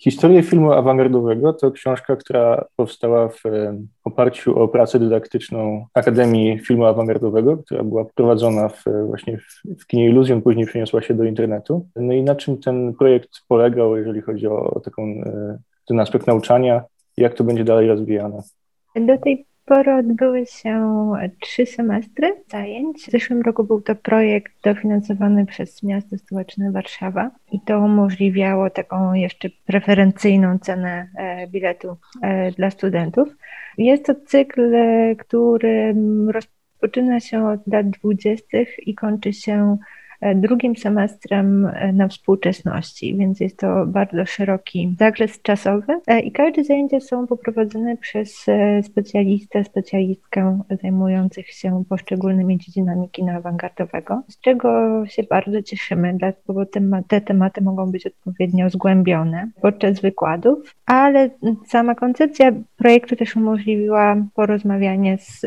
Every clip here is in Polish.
Historię filmu awangardowego to książka, która powstała w oparciu o pracę dydaktyczną Akademii Filmu Awangardowego, która była prowadzona w, właśnie w, w kinie Iluzjon, później przeniosła się do internetu. No i na czym ten projekt polegał, jeżeli chodzi o, o taką, e, ten aspekt nauczania, jak to będzie dalej rozwijane? Do tej pory odbyły się trzy semestry zajęć. W zeszłym roku był to projekt dofinansowany przez miasto stołeczne Warszawa i to umożliwiało taką jeszcze preferencyjną cenę e, biletu e, dla studentów. Jest to cykl, który rozpoczyna się od lat dwudziestych i kończy się E, drugim semestrem e, na współczesności, więc jest to bardzo szeroki zakres czasowy. E, i każde zajęcia są poprowadzone przez specjalistę, specjalistkę zajmujących się poszczególnymi dziedzinami kina awangardowego, z czego się bardzo cieszymy, bo te tematy mogą być odpowiednio zgłębione podczas wykładów, ale sama koncepcja projektu też umożliwiła porozmawianie z,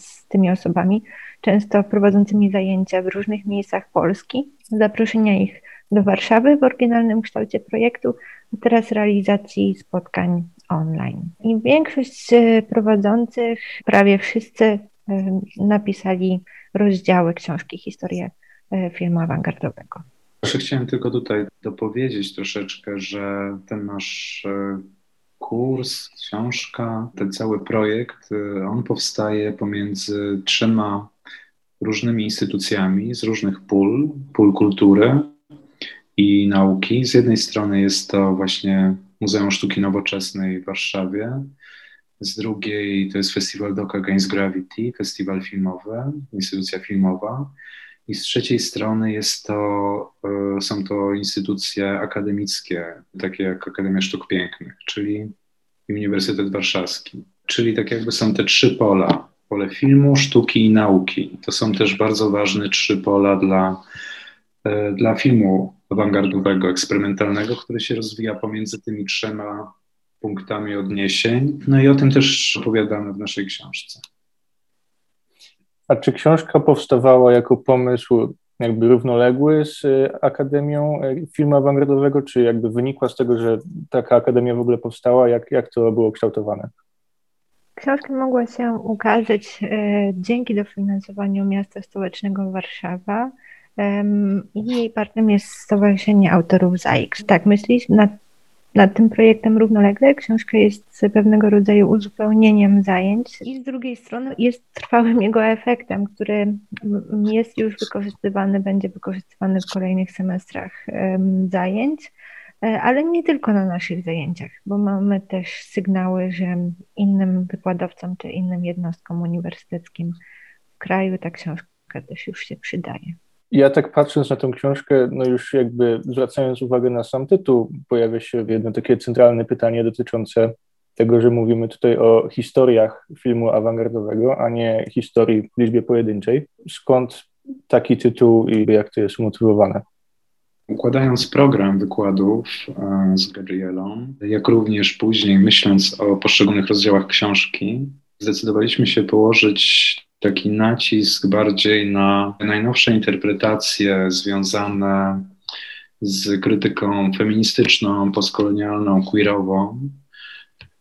z tymi osobami, często prowadzącymi zajęcia w różnych miejscach Polski, zaproszenia ich do Warszawy w oryginalnym kształcie projektu, a teraz realizacji spotkań online. I większość e, prowadzących, prawie wszyscy e, napisali rozdziały książki Historię e, filmu awangardowego. Proszę, chciałem tylko tutaj dopowiedzieć troszeczkę, że ten nasz kurs, książka, ten cały projekt, on powstaje pomiędzy trzema różnymi instytucjami z różnych pól, pól kultury i nauki. Z jednej strony jest to właśnie Muzeum Sztuki Nowoczesnej w Warszawie, z drugiej to jest Festiwal Doc Against Gravity, festiwal filmowy, instytucja filmowa. I z trzeciej strony jest to, e, są to instytucje akademickie, takie jak Akademia Sztuk Pięknych, czyli Uniwersytet Warszawski. Czyli tak jakby są te trzy pola pole filmu, sztuki i nauki. To są też bardzo ważne trzy pola dla, e, dla filmu awangardowego, eksperymentalnego, który się rozwija pomiędzy tymi trzema punktami odniesień. No i o tym też opowiadamy w naszej książce. A czy książka powstawała jako pomysł jakby równoległy z e, Akademią e, Filmu Awangardowego, czy jakby wynikła z tego, że taka akademia w ogóle powstała? Jak, jak to było kształtowane? Książka mogła się ukazać e, dzięki dofinansowaniu miasta stołecznego Warszawa i jej partnerem jest Stowarzyszenie Autorów ZAIKS. Tak, myślisz nad, nad tym projektem równolegle. Książka jest pewnego rodzaju uzupełnieniem zajęć i z drugiej strony jest trwałym jego efektem, który jest już wykorzystywany, będzie wykorzystywany w kolejnych semestrach zajęć. E, ale nie tylko na naszych zajęciach, bo mamy też sygnały, że innym wykładowcom czy innym jednostkom uniwersyteckim w kraju ta książka też już się przydaje. Ja tak patrząc na tę książkę, no już jakby zwracając uwagę na sam tytuł, pojawia się jedno takie centralne pytanie dotyczące tego, że mówimy tutaj o historiach filmu awangardowego, a nie historii w liczbie pojedynczej. Skąd taki tytuł i jak to jest umotywowane? Układając program wykładów e, z Gabrielą, jak również później myśląc o poszczególnych rozdziałach książki, zdecydowaliśmy się położyć taki nacisk bardziej na najnowsze interpretacje związane z krytyką feministyczną, postkolonialną, queerową,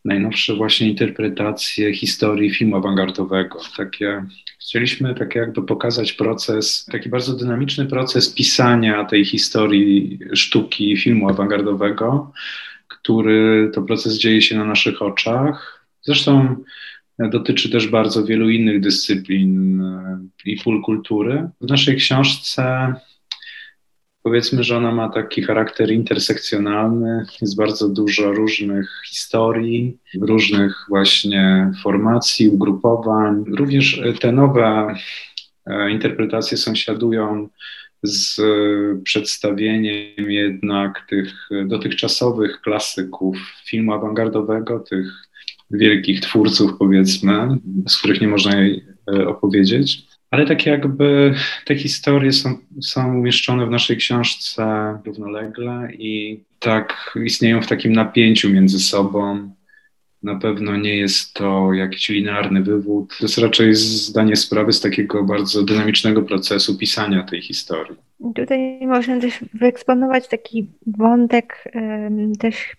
najnowsze właśnie interpretacje historii filmu awangardowego. Takie, chcieliśmy tak jakby pokazać proces, taki bardzo dynamiczny proces pisania tej historii sztuki filmu awangardowego, który to proces dzieje się na naszych oczach. Zresztą dotyczy też bardzo wielu innych dyscyplin i pól kultury. W naszej książce Powiedzmy, że ona ma taki charakter intersekcjonalny, jest bardzo dużo różnych historii, różnych właśnie formacji, ugrupowań. Również te nowe e, interpretacje sąsiadują z przedstawieniem jednak tych dotychczasowych klasyków filmu awangardowego, tych wielkich twórców, powiedzmy, z których nie można jej e, opowiedzieć. Ale tak jakby te historie są, są umieszczone w naszej książce równolegle i tak istnieją w takim napięciu między sobą. Na pewno nie jest to jakiś linearny wywód. To jest raczej zdanie sprawy z takiego bardzo dynamicznego procesu pisania tej historii. Tutaj można też wyeksponować taki wątek też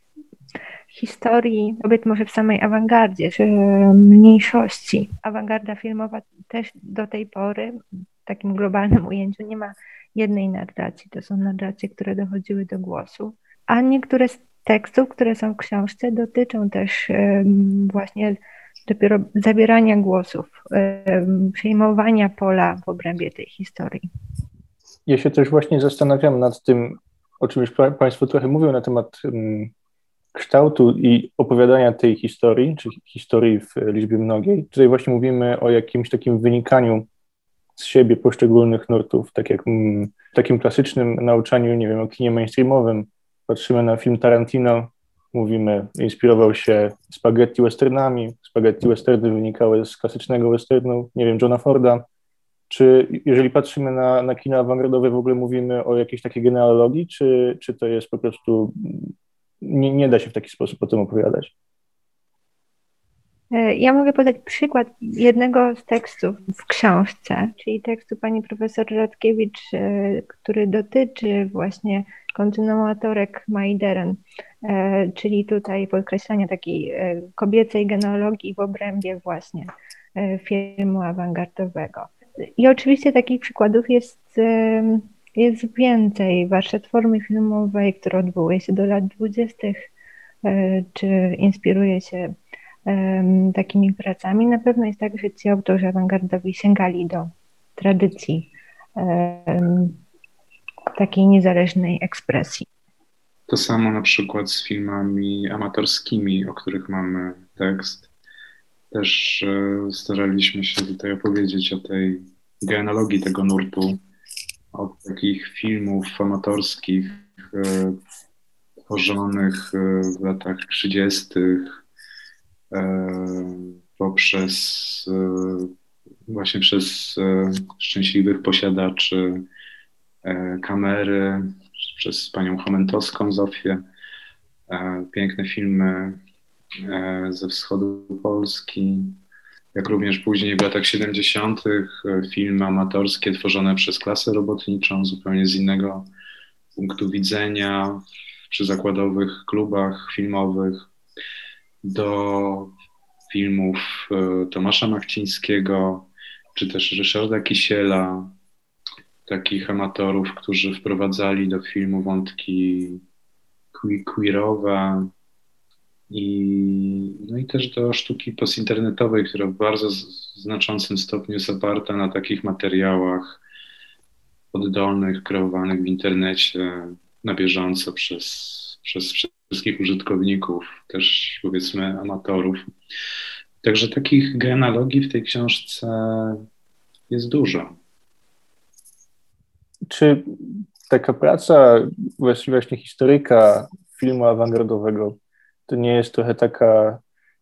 historii kobiet może w samej awangardzie, czy mniejszości. Awangarda filmowa też do tej pory w takim globalnym ujęciu nie ma jednej narracji. To są narracje, które dochodziły do głosu. A niektóre z tekstów, które są w książce, dotyczą też właśnie dopiero zabierania głosów, przejmowania pola w obrębie tej historii. Ja się też właśnie zastanawiam nad tym, o czym już Państwo trochę mówią na temat kształtu i opowiadania tej historii, czy historii w liczbie mnogiej. Tutaj właśnie mówimy o jakimś takim wynikaniu z siebie poszczególnych nurtów, tak jak w takim klasycznym nauczaniu, nie wiem, o kinie mainstreamowym. Patrzymy na film Tarantino, mówimy, inspirował się spaghetti westernami, spaghetti westerny wynikały z klasycznego westernu, nie wiem, Johna Forda. Czy jeżeli patrzymy na, na kino awangardowe, w ogóle mówimy o jakiejś takiej genealogii, czy, czy to jest po prostu, nie, nie da się w taki sposób o tym opowiadać? E, ja mogę podać przykład jednego z tekstów w książce, czyli tekstu pani profesor Radkiewicz, e, który dotyczy właśnie kontynuatorek Maideren, e, czyli tutaj podkreślania takiej kobiecej genealogii w obrębie właśnie filmu awangardowego. I oczywiście takich przykładów jest, jest więcej. Warsztat formy filmowej, która odwołuje się do lat dwudziestych, czy inspiruje się takimi pracami. Na pewno jest tak, że ci autorzy awangardowi sięgali do tradycji takiej niezależnej ekspresji. To samo na przykład z filmami amatorskimi, o których mamy tekst. Też e, staraliśmy się tutaj opowiedzieć o tej genealogii tego nurtu, od takich filmów amatorskich e, tworzonych e, w latach 30., poprzez właśnie przez szczęśliwych posiadaczy kamery, przez panią Chomentowską Zofię, piękne filmy ze wschodu Polski, jak również później w latach 70. filmy amatorskie tworzone przez klasę robotniczą zupełnie z innego punktu widzenia, przy zakładowych klubach filmowych do filmów e, Tomasza Machcińskiego, czy też Ryszarda Kisiela, takich amatorów, którzy wprowadzali do filmu wątki queerowe i, no i też do sztuki postinternetowej, która w bardzo znaczącym stopniu jest oparta na takich materiałach oddolnych, kreowanych w internecie na bieżąco przez, przez wszystkich użytkowników, też powiedzmy amatorów. Także takich genealogii w tej książce jest dużo. Czy taka praca właśnie historyka filmu awangardowego to nie jest trochę taka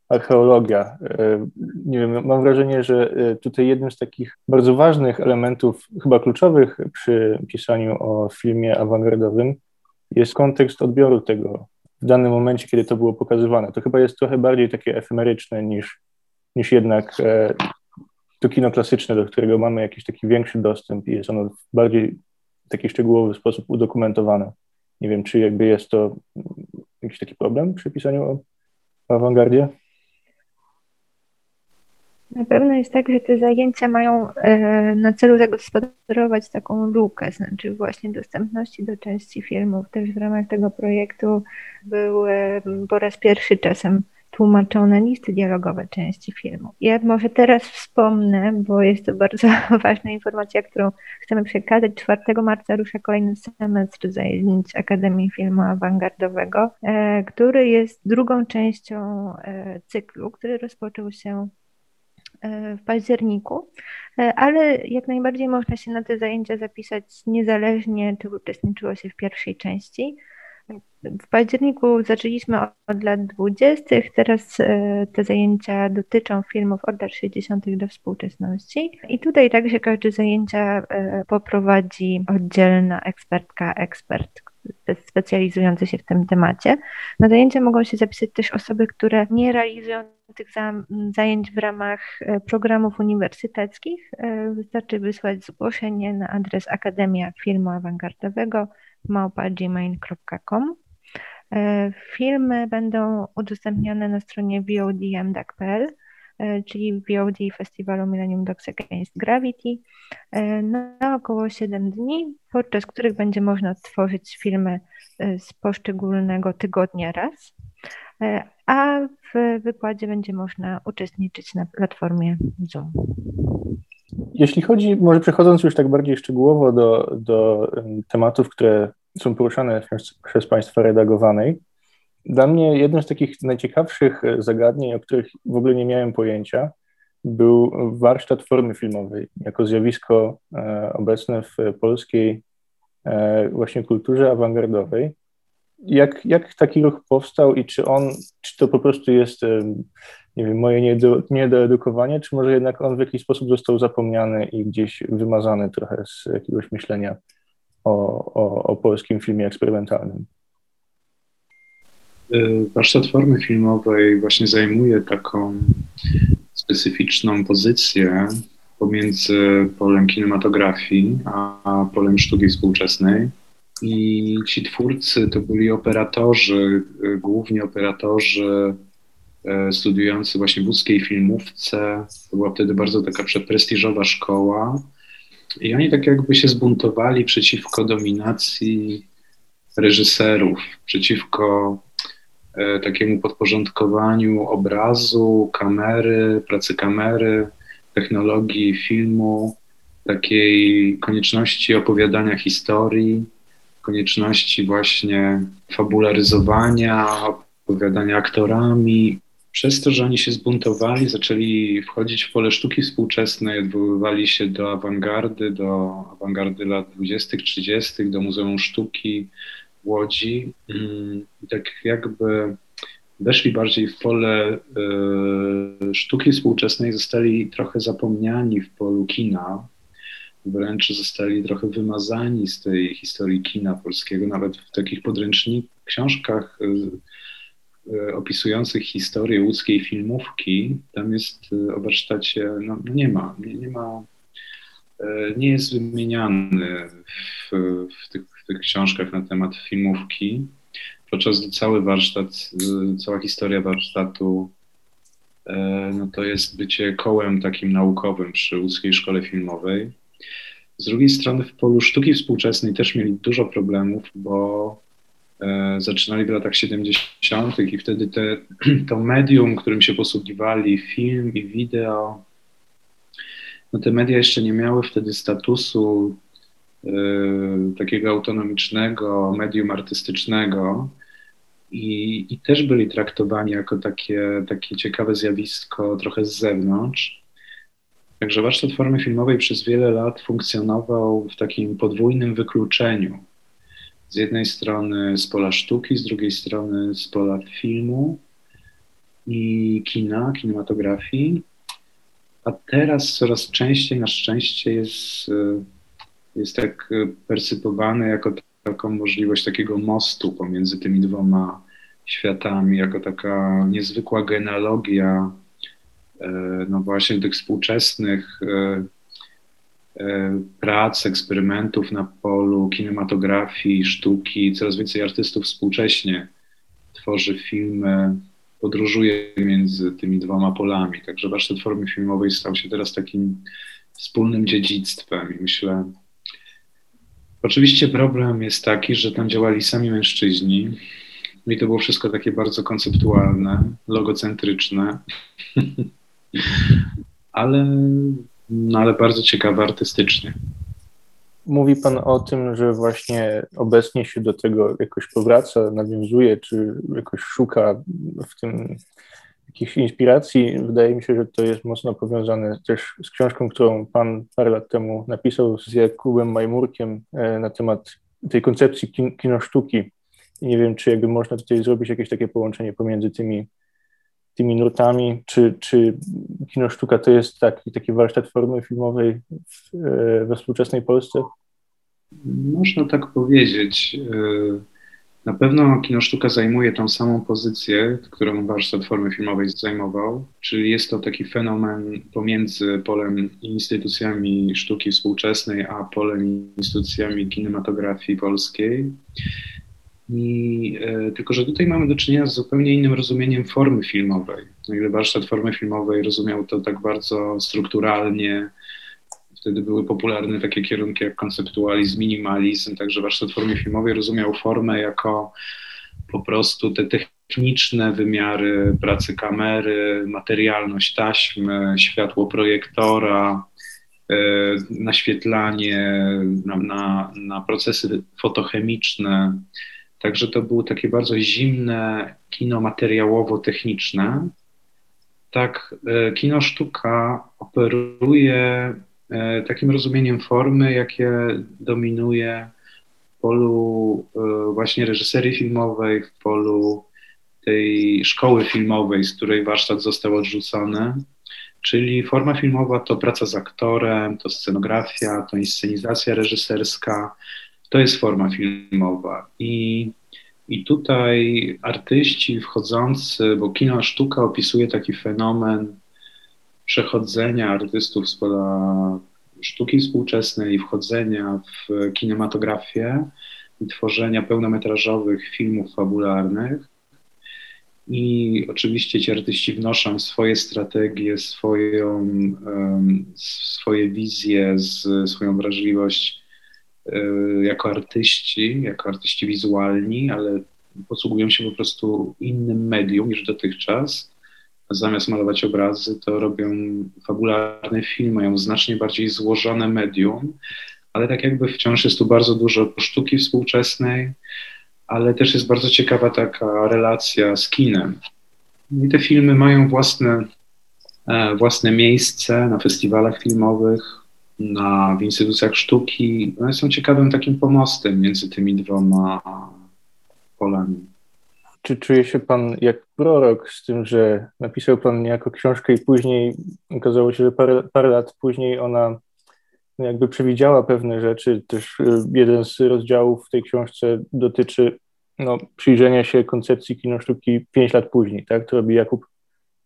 archeologia. E, nie wiem, mam wrażenie, że e, tutaj jednym z takich bardzo ważnych elementów, chyba kluczowych przy pisaniu o filmie awangardowym jest kontekst odbioru tego w danym momencie, kiedy to było pokazywane. To chyba jest trochę bardziej takie efemeryczne niż, niż jednak e, to kino klasyczne, do którego mamy jakiś taki większy dostęp i jest ono w bardziej taki szczegółowy sposób udokumentowane. Nie wiem, czy jakby jest to jakiś taki problem przy pisaniu o, awangardzie? Na pewno jest tak, że te zajęcia mają e, na celu zagospodarować taką lukę, znaczy właśnie dostępności do części filmów. Też w ramach tego projektu był po raz pierwszy czasem tłumaczone listy dialogowe części filmu. Ja może teraz wspomnę, bo jest to bardzo ważna informacja, którą chcemy przekazać. 4 marca rusza kolejny semestr zajęć Akademii Filmu Awangardowego, e, który jest drugą częścią e, cyklu, który rozpoczął się e, w październiku, ale jak najbardziej można się na te zajęcia zapisać niezależnie, czy uczestniczyło się w pierwszej części. W październiku zaczęliśmy od lat 20. Teraz e, te zajęcia dotyczą filmów od lat 60. do współczesności. I tutaj także każde zajęcia e, poprowadzi oddzielna ekspertka, ekspert specjalizujący się w tym temacie. Na zajęcia mogą się zapisać też osoby, które nie realizują tych zajęć w ramach e, programów uniwersyteckich. Wystarczy wysłać zgłoszenie na adres Akademia Filmu Awangardowego małpa.gmail.com Filmy będą udostępniane na stronie VODM.pl, czyli VOD Festiwalu Millennium Dogs Against Gravity, na około 7 dni, podczas których będzie można tworzyć filmy z poszczególnego tygodnia raz a w wykładzie będzie można uczestniczyć na platformie Zoom. Jeśli chodzi, może przechodząc już tak bardziej szczegółowo do, do tematów, które są poruszane przez, przez Państwa redagowanej, dla mnie jednym z takich najciekawszych zagadnień, o których w ogóle nie miałem pojęcia, był warsztat formy filmowej jako zjawisko e, obecne w polskiej e, właśnie kulturze awangardowej. Jak, jak taki ruch powstał i czy on, czy to po prostu jest, nie wiem, moje niedo, niedoedukowanie, czy może jednak on w jakiś sposób został zapomniany i gdzieś wymazany trochę z jakiegoś myślenia o, o, o polskim filmie eksperymentalnym? Y, warsztat formy filmowej właśnie zajmuje taką specyficzną pozycję pomiędzy polem kinematografii a polem sztuki współczesnej. I ci twórcy to byli operatorzy, y, głównie operatorzy e, studiujący właśnie w łódzkiej filmówce. To była wtedy bardzo taka prestiżowa szkoła. I oni tak jakby się zbuntowali przeciwko dominacji reżyserów, przeciwko e, takiemu podporządkowaniu obrazu, kamery, pracy kamery, technologii filmu, takiej konieczności opowiadania historii konieczności właśnie fabularyzowania, opowiadania aktorami. Przez to, że oni się zbuntowali, zaczęli wchodzić w pole sztuki współczesnej, odwoływali się do awangardy, do awangardy lat 20., 30., do Muzeum Sztuki w Łodzi. Mm, I tak jakby weszli bardziej w pole y, sztuki współczesnej, zostali trochę zapomniani w polu kina, wręcz zostali trochę wymazani z tej historii kina polskiego, nawet w takich podręcznikach, książkach y, opisujących historię łódzkiej filmówki, tam jest y, o warsztacie, no, nie ma, nie, nie ma, nie jest wymieniany w, w, tych, w tych książkach na temat filmówki, podczas gdy cały warsztat, cała historia warsztatu no to jest bycie kołem takim naukowym przy łódzkiej szkole filmowej. Z drugiej strony w polu sztuki współczesnej też mieli dużo problemów, bo e, zaczynali w latach 70. i wtedy te, to medium, którym się posługiwali, film i wideo, no te media jeszcze nie miały wtedy statusu e, takiego autonomicznego medium artystycznego i, i też byli traktowani jako takie, takie ciekawe zjawisko trochę z zewnątrz. Także warsztat formy filmowej przez wiele lat funkcjonował w takim podwójnym wykluczeniu. Z jednej strony z pola sztuki, z drugiej strony z pola filmu i kina, kinematografii. A teraz coraz częściej, na szczęście, jest, e, jest tak percypowany jako taką możliwość takiego mostu pomiędzy tymi dwoma światami, jako taka niezwykła genealogia E, no właśnie tych współczesnych e, e, prac, eksperymentów na polu kinematografii, sztuki. Coraz więcej artystów współcześnie tworzy filmy, podróżuje między tymi dwoma polami. Także warsztat formy filmowej stał się teraz takim wspólnym dziedzictwem i myślę, Oczywiście problem jest taki, że tam działali sami mężczyźni i to było wszystko takie bardzo konceptualne, logocentryczne. ale, no, ale bardzo ciekawe artystycznie. Mówi Pan o tym, że właśnie obecnie się do tego jakoś powraca, nawiązuje, czy jakoś szuka w tym jakichś inspiracji. Wydaje mi się, że to jest mocno powiązane też z książką, którą Pan parę lat temu napisał z Jakubem Majmurkiem e, na temat tej koncepcji kin kinosztuki. I nie wiem, czy jakby można tutaj zrobić jakieś takie połączenie pomiędzy tymi tymi nurtami, czy, czy kino sztuka to jest taki, taki warsztat formy filmowej w, e, we współczesnej Polsce? Można tak powiedzieć. E, na pewno kino sztuka zajmuje tą samą pozycję, którą warsztat formy filmowej zajmował, czyli jest to taki fenomen pomiędzy polem instytucjami sztuki współczesnej, a polem instytucjami kinematografii polskiej. I, e, tylko, że tutaj mamy do czynienia z zupełnie innym rozumieniem formy filmowej. O ile warsztat formy filmowej rozumiał to tak bardzo strukturalnie, wtedy były popularne takie kierunki jak konceptualizm, minimalizm, także warsztat formy filmowej rozumiał formę jako po prostu te techniczne wymiary pracy kamery, materialność taśmy, światło projektora, e, naświetlanie, na, na, na procesy fotochemiczne, Także to było takie bardzo zimne kino materiałowo-techniczne. Tak, e, kino sztuka operuje e, takim rozumieniem formy, jakie dominuje w polu e, właśnie reżyserii filmowej, w polu tej szkoły filmowej, z której warsztat został odrzucony. Czyli forma filmowa to praca z aktorem, to scenografia, to inscenizacja reżyserska, to jest forma filmowa. I, i tutaj artyści wchodzący, bo kino sztuka opisuje taki fenomen przechodzenia artystów z pola sztuki współczesnej wchodzenia w kinematografię i tworzenia pełnometrażowych filmów fabularnych. I oczywiście ci artyści wnoszą swoje strategie, swoją, um, swoje wizje, z, swoją wrażliwość jako artyści, jako artyści wizualni, ale posługują się po prostu innym medium niż dotychczas. Zamiast malować obrazy, to robią fabularne filmy, mają znacznie bardziej złożone medium, ale tak jakby wciąż jest tu bardzo dużo sztuki współczesnej, ale też jest bardzo ciekawa taka relacja z kinem. I te filmy mają własne, e, własne miejsce na festiwalach filmowych, na, w instytucjach sztuki, one są ciekawym takim pomostem między tymi dwoma polami. Czy czuje się Pan jak prorok z tym, że napisał Pan niejako książkę i później okazało się, że parę, parę lat później ona no jakby przewidziała pewne rzeczy. Też y, jeden z rozdziałów w tej książce dotyczy no, przyjrzenia się koncepcji kino sztuki pięć lat później, tak? To robi Jakub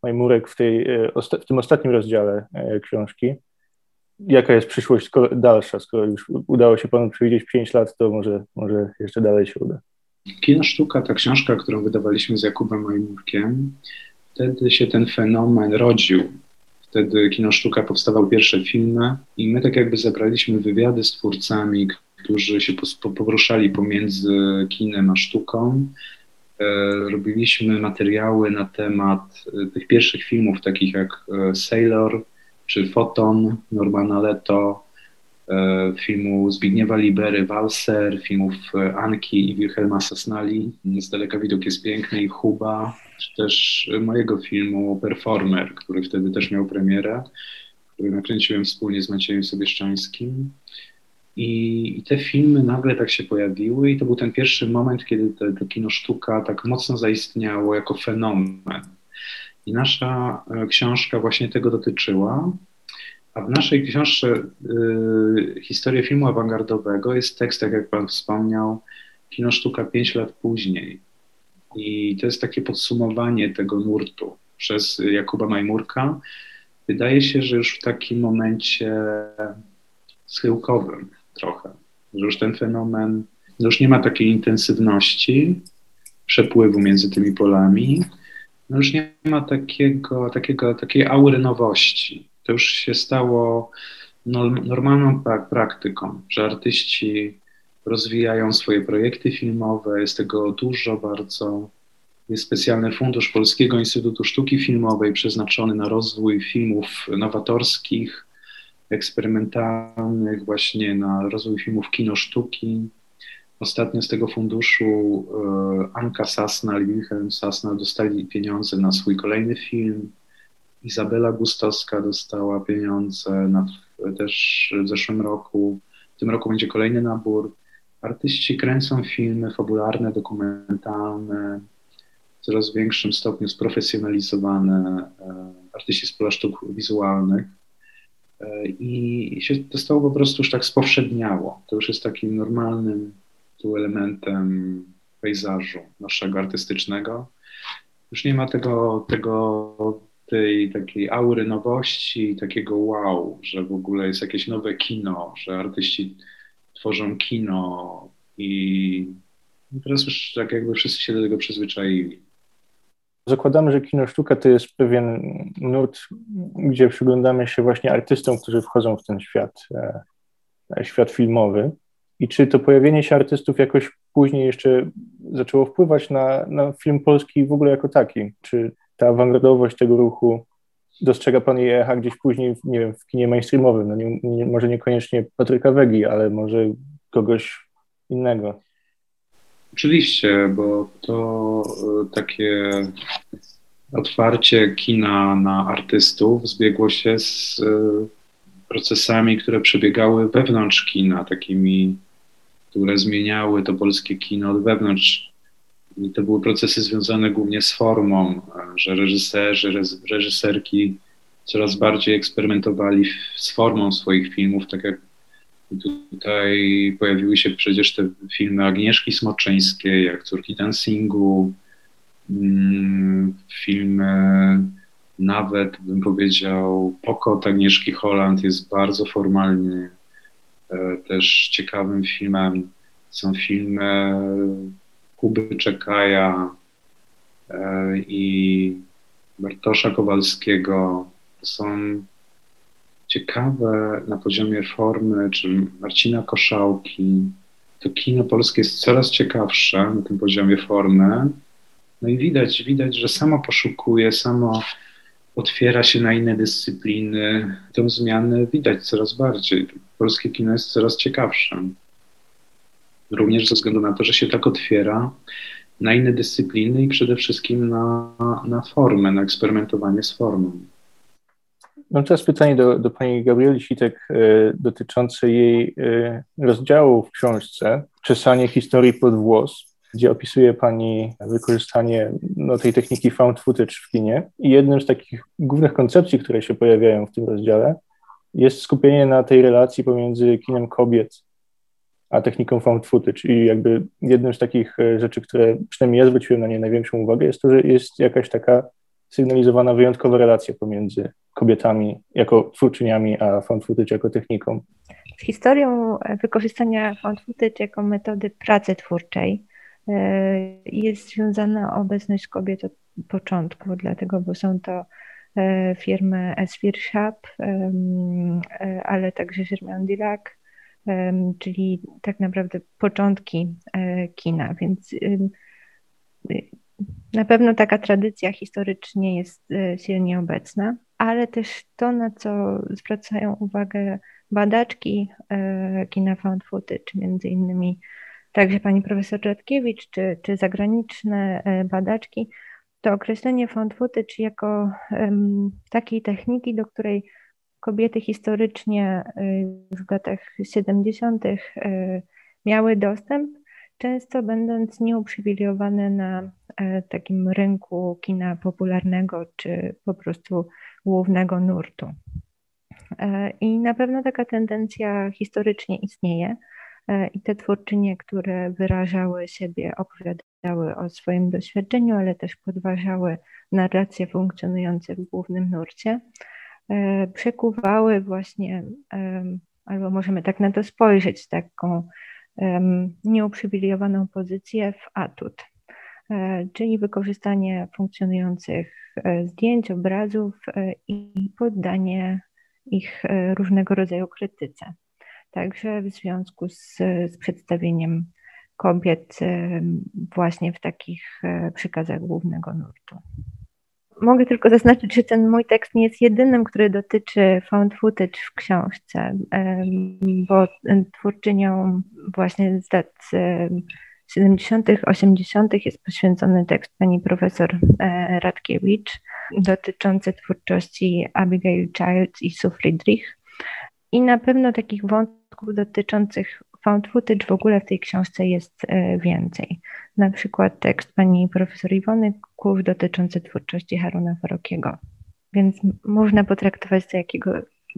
Majmurek w, tej, y, w tym ostatnim rozdziale y, książki jaka jest przyszłość dalsza? Skoro już udało się panu przewidzieć 5 lat, to może, może jeszcze dalej się uda. Kino Sztuka, ta książka, którą wydawaliśmy z Jakubem Majmurkiem, wtedy się ten fenomen rodził. Wtedy Kino Sztuka powstawał pierwsze filmy i my tak jakby zebraliśmy wywiady z twórcami, którzy się poruszali pomiędzy kinem a sztuką. E, robiliśmy materiały na temat e, tych pierwszych filmów, takich jak e, Sailor, czy Foton Normana Leto, e, filmu Zbigniewa Libery, Walser, filmów e, Anki i Wilhelma Sasnali, Z daleka widok jest piękny i Huba, czy też mojego filmu Performer, który wtedy też miał premierę, który nakręciłem wspólnie z Maciejem Sobieszczańskim. I, I, te filmy nagle tak się pojawiły, i to był ten pierwszy moment, kiedy te, to kino sztuka tak mocno zaistniało jako fenomen. I nasza e, książka właśnie tego dotyczyła. A w naszej książce y, Historia filmu awangardowego jest tekst, tak jak Pan wspomniał, Kino Sztuka 5 lat później. I to jest takie podsumowanie tego nurtu przez Jakuba Majmurka. Wydaje się, że już w takim momencie schyłkowym trochę, że już ten fenomen, już nie ma takiej intensywności przepływu między tymi polami, no już nie ma takiego, takiego, takiej aury nowości. To już się stało normalną praktyką, że artyści rozwijają swoje projekty filmowe, jest tego dużo bardzo. Jest specjalny fundusz Polskiego Instytutu Sztuki Filmowej przeznaczony na rozwój filmów nowatorskich, eksperymentalnych, właśnie na rozwój filmów kino sztuki. Ostatnio z tego funduszu e, Anka Sasna i Wilhelm Sasna dostali pieniądze na swój kolejny film. Izabela Gustowska dostała pieniądze na, też w zeszłym roku. W tym roku będzie kolejny nabór. Artyści kręcą filmy fabularne, dokumentalne, w coraz większym stopniu sprofesjonalizowane, e, artyści z pola sztuk wizualnych. E, I się to stało po prostu już tak spowszedniało. To już jest takim normalnym tu elementem pejzażu naszego artystycznego. Już nie ma tego, tego tej takiej aury nowości, takiego wow, że w ogóle jest jakieś nowe kino, że artyści tworzą kino i teraz już tak jakby wszyscy się do tego przyzwyczaili. Zakładamy, że kino sztuka to jest pewien nurt, gdzie przyglądamy się właśnie artystom, którzy wchodzą w ten świat, e, świat filmowy. I czy to pojawienie się artystów jakoś później jeszcze zaczęło wpływać na, na film polski w ogóle jako taki? Czy ta awangardowość tego ruchu dostrzega Pan jej echa gdzieś później, nie wiem, w kinie mainstreamowym? No nie, nie, może niekoniecznie Patryka Wegi, ale może kogoś innego. Oczywiście, bo to e, takie otwarcie kina na artystów zbiegło się z e, procesami, które przebiegały wewnątrz kina, takimi, które zmieniały to polskie kino od wewnątrz. I to były procesy związane głównie z formą, że reżyserzy, reżyserki coraz bardziej eksperymentowali z formą swoich filmów, tak jak Tutaj pojawiły się przecież te filmy Agnieszki Smoczyńskiej, jak Córki Dancingu, mm, filmy nawet bym powiedział Pokot Agnieszki Holland jest bardzo formalny, e, też ciekawym filmem. Są filmy Kuby Czekaja e, i Bartosza Kowalskiego. To są ciekawe na poziomie formy, czy Marcina Koszałki. To kino polskie jest coraz ciekawsze na tym poziomie formy. No i widać, widać, że samo poszukuje, samo otwiera się na inne dyscypliny. Tę zmianę widać coraz bardziej. Polskie kino jest coraz ciekawsze. Również ze względu na to, że się tak otwiera na inne dyscypliny i przede wszystkim na, na formę, na eksperymentowanie z formą. Mam teraz pytanie do, do pani Gabrieli Sitek e, dotyczące jej e, rozdziału w książce Czesanie historii pod włos, gdzie opisuje pani wykorzystanie no, tej techniki found footage w kinie. I jednym z takich głównych koncepcji, które się pojawiają w tym rozdziale, jest skupienie na tej relacji pomiędzy kinem kobiet a techniką found footage. I jakby jednym z takich e, rzeczy, które przynajmniej ja zwróciłem na nie największą uwagę, jest to, że jest jakaś taka sygnalizowana wyjątkowa relacja pomiędzy kobietami jako twórczyniami, a found footage jako techniką. Z historią wykorzystania found footage jako metody pracy twórczej jest związana obecność kobiet od początku, dlatego, bo są to e, firmy Esfir Shop, e, ale także firmy Dilac, czyli tak naprawdę początki kina, więc na pewno taka tradycja historycznie jest silnie obecna ale też to, na co zwracają uwagę badaczki e, kina found footage, między innymi także pani profesor Rzadkiewicz, czy, czy zagraniczne e, badaczki, to określenie found footage jako takiej techniki, do której kobiety historycznie e, w latach 70. miały dostęp, często będąc nieuprzywilejowane na takim rynku kina popularnego, czy po prostu głównego nurtu. E, I na pewno taka tendencja historycznie istnieje. E, I te twórczynie, które wyrażały siebie, opowiadały o swoim doświadczeniu, ale też podważały narracje funkcjonujące w głównym nurcie, e, przekuwały właśnie, albo możemy tak na to spojrzeć, taką nieuprzywilejowaną pozycję w atut. E, czyli wykorzystanie funkcjonujących zdjęć, obrazów i poddanie ich różnego rodzaju krytyce. Także w związku z, z przedstawieniem kobiet właśnie w takich przykazach głównego nurtu. Mogę tylko zaznaczyć, że ten mój tekst nie jest jedynym, który dotyczy found footage w książce, bo twórczynią właśnie z lat 70., 80. jest poświęcony tekst pani profesor e, Radkiewicz dotyczący twórczości Abigail Childs i Sue Friedrich. I na pewno takich wątków dotyczących found footage w ogóle w tej książce jest e, więcej. Na przykład tekst pani profesor Iwony Kłów dotyczący twórczości Haruna Farokiego. Więc można potraktować to jakiego,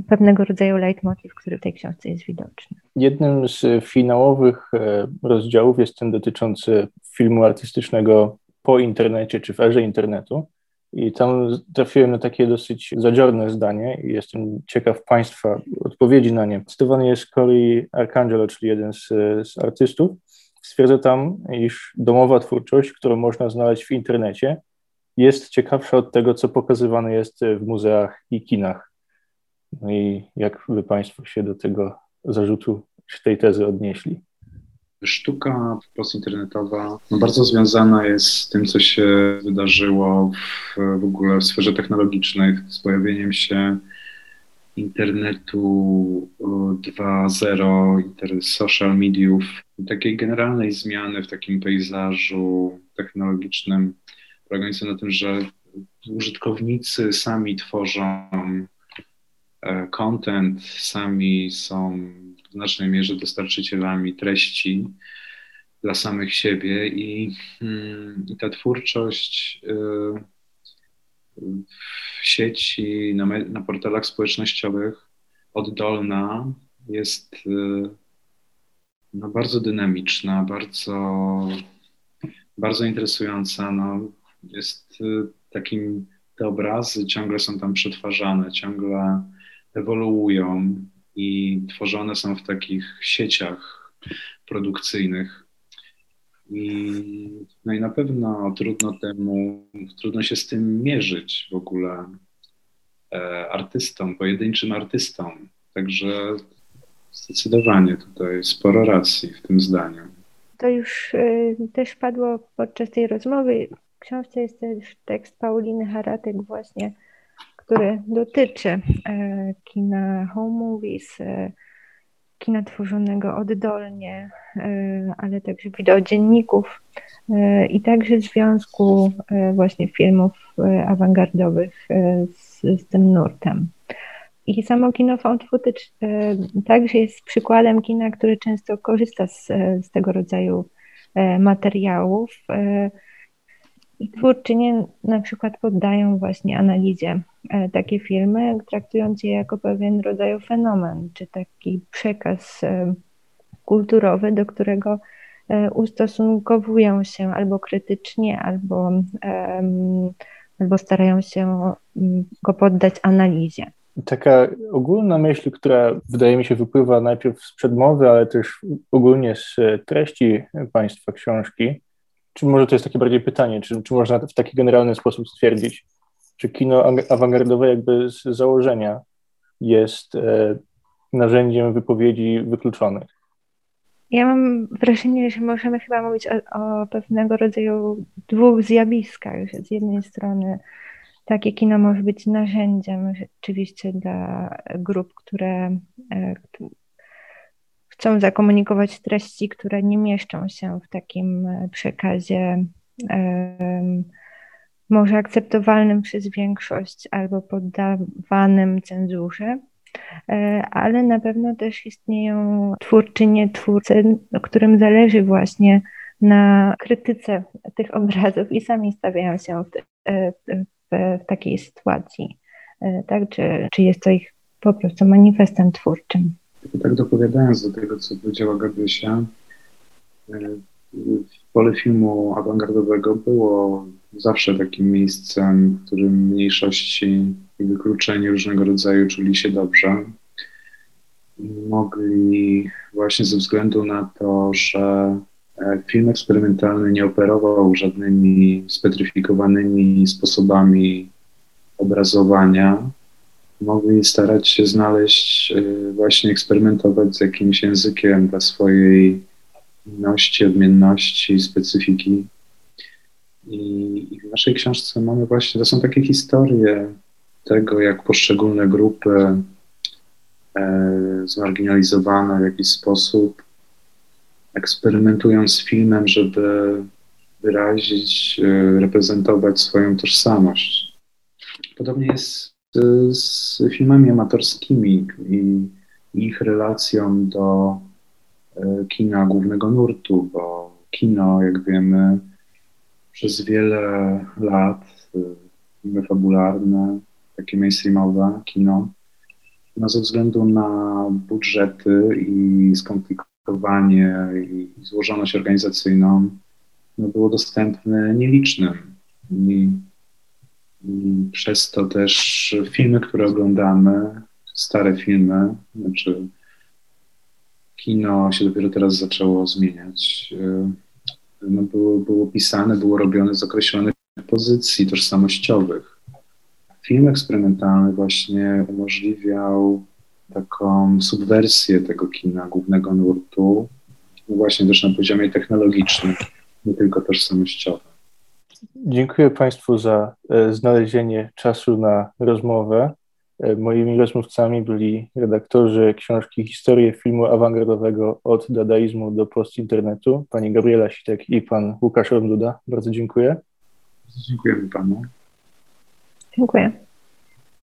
pewnego rodzaju leitmotiv, który w tej książce jest widoczny. Jednym z finałowych e, rozdziałów jest ten dotyczący filmu artystycznego po internecie czy w erze internetu. I tam trafiłem na takie dosyć zadziorne zdanie i jestem ciekaw Państwa odpowiedzi na nie. Cytowany jest Cory Arcangelo, czyli jeden z, z artystów, stwierdza tam, iż domowa twórczość, którą można znaleźć w internecie, jest ciekawsza od tego, co pokazywane jest w muzeach i kinach. No i jak wy Państwo się do tego zarzutu, czy tej tezy odnieśli? Sztuka postinternetowa no bardzo związana jest z tym, co się wydarzyło w, w ogóle w sferze technologicznej, z pojawieniem się internetu 2.0, social mediów, takiej generalnej zmiany w takim pejzażu technologicznym, polegającej na tym, że użytkownicy sami tworzą e, content, sami są znacznej mierze dostarczycielami treści dla samych siebie i, mm, i ta twórczość y, w sieci, na, na portalach społecznościowych oddolna jest y, no, bardzo dynamiczna, bardzo, bardzo interesująca. No, jest y, takim, te obrazy ciągle są tam przetwarzane, ciągle ewoluują i tworzone są w takich sieciach produkcyjnych. I, no i na pewno trudno temu, trudno się z tym mierzyć w ogóle e, artystom, pojedynczym artystom. Także zdecydowanie tutaj sporo racji w tym zdaniu. To już y, też padło podczas tej rozmowy. W książce jest też tekst Pauliny Haratek właśnie, który dotyczy y, kina home movies, y, kina tworzonego oddolnie, e, ale także wideodzienników e, i także związku e, właśnie filmów awangardowych z, z tym nurtem. I samo kino found footage także jest przykładem kina, który często korzysta z, z tego rodzaju materiałów. I twórczynie na przykład poddają właśnie analizie e, takie filmy, traktując je jako pewien rodzaj fenomen, czy taki przekaz e, kulturowy, do którego e, ustosunkowują się albo krytycznie, albo, albo starają się go poddać analizie. Taka ogólna myśl, która wydaje mi się wypływa najpierw z przedmowy, ale też ogólnie z treści Państwa książki, czy może to jest takie bardziej pytanie, czy, czy można w taki generalny sposób stwierdzić, czy kino awangardowe jakby z założenia jest e, narzędziem wypowiedzi wykluczonych? Ja mam wrażenie, że możemy chyba mówić o, o pewnego rodzaju dwóch zjawiskach. Że z jednej strony takie kino może być narzędziem rzeczywiście dla grup, które, e, chcą zakomunikować treści, które nie mieszczą się w takim przekazie może akceptowalnym przez większość albo poddawanym cenzurze, e, ale na pewno też istnieją twórczynie, twórcy, którym zależy właśnie na krytyce tych obrazów i sami stawiają się w, e, w, w takiej sytuacji. Tak? Czy, czy jest to ich po prostu manifestem twórczym? tak dopowiadając do tego, co powiedziała Gabrysia, e, pole filmu awangardowego było zawsze takim miejscem, w którym mniejszości i wykluczeni różnego rodzaju czuli się dobrze. Mogli właśnie ze względu na to, że e, film eksperymentalny nie operował żadnymi spetryfikowanymi sposobami obrazowania, mogli starać się znaleźć, e, właśnie eksperymentować z jakimś językiem dla swojej inności, odmienności, specyfiki. I, w naszej książce mamy właśnie, to są takie historie tego, jak poszczególne grupy e, zmarginalizowane w jakiś sposób eksperymentują z filmem, żeby wyrazić, e, reprezentować swoją tożsamość. Podobnie jest z filmami amatorskimi i ich relacją do kina głównego nurtu, bo kino, jak wiemy, przez wiele lat, e, fabularne, takie mainstreamowe kino, no ze względu na budżety i skomplikowanie i złożoność organizacyjną, no było dostępne nielicznym. I i przez to też filmy, które oglądamy, stare filmy, znaczy kino się dopiero teraz zaczęło zmieniać. No było, było pisane, było robione z określonych pozycji tożsamościowych. Film eksperymentalny właśnie umożliwiał taką subwersję tego kina głównego nurtu, no właśnie też na poziomie technologicznym, nie tylko tożsamościowym. Dziękuję Państwu za e, znalezienie czasu na rozmowę. E, moimi rozmówcami byli redaktorzy książki Historię filmu awangardowego od dadaizmu do postinternetu, pani Gabriela Sitek i pan Łukasz Ronduda. Bardzo dziękuję. Dziękujemy panu. Dziękuję.